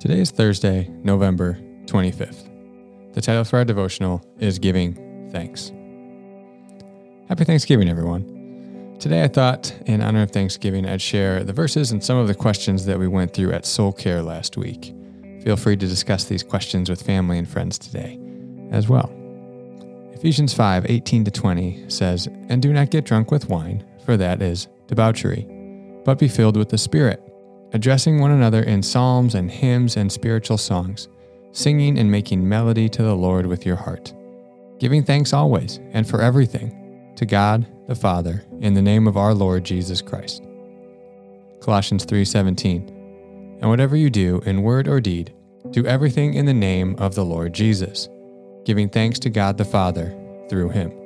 Today is Thursday, November 25th. The title for our devotional is Giving Thanks. Happy Thanksgiving, everyone. Today, I thought, in honor of Thanksgiving, I'd share the verses and some of the questions that we went through at Soul Care last week. Feel free to discuss these questions with family and friends today as well. Ephesians 5 18 to 20 says, And do not get drunk with wine, for that is debauchery, but be filled with the Spirit, addressing one another in psalms and hymns and spiritual songs, singing and making melody to the Lord with your heart, giving thanks always and for everything to God the Father in the name of our Lord Jesus Christ. Colossians 3:17 And whatever you do in word or deed, do everything in the name of the Lord Jesus giving thanks to God the Father through him.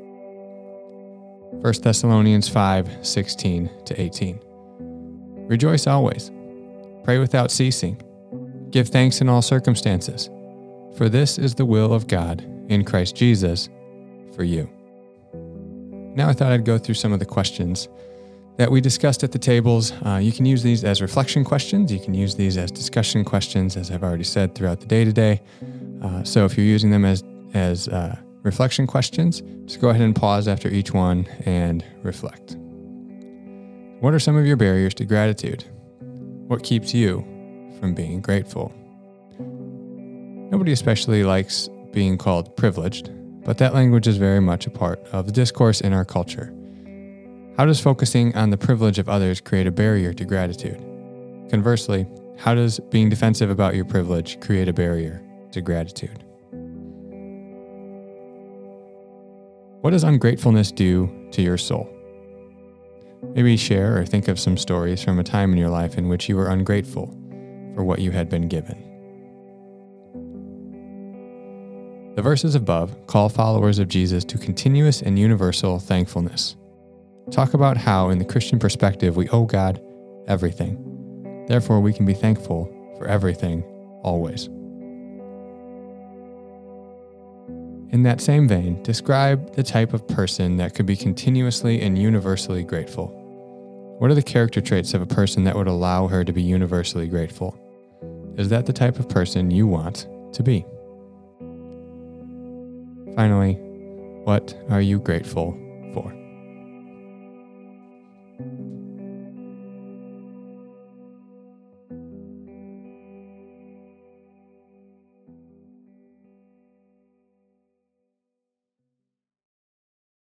1 Thessalonians 5 16 to 18. Rejoice always, pray without ceasing, give thanks in all circumstances, for this is the will of God in Christ Jesus for you. Now I thought I'd go through some of the questions that we discussed at the tables. Uh, you can use these as reflection questions. You can use these as discussion questions, as I've already said throughout the day today. Uh, so if you're using them as as uh, reflection questions. Just go ahead and pause after each one and reflect. What are some of your barriers to gratitude? What keeps you from being grateful? Nobody especially likes being called privileged, but that language is very much a part of the discourse in our culture. How does focusing on the privilege of others create a barrier to gratitude? Conversely, how does being defensive about your privilege create a barrier to gratitude? What does ungratefulness do to your soul? Maybe share or think of some stories from a time in your life in which you were ungrateful for what you had been given. The verses above call followers of Jesus to continuous and universal thankfulness. Talk about how, in the Christian perspective, we owe God everything. Therefore, we can be thankful for everything always. In that same vein, describe the type of person that could be continuously and universally grateful. What are the character traits of a person that would allow her to be universally grateful? Is that the type of person you want to be? Finally, what are you grateful for?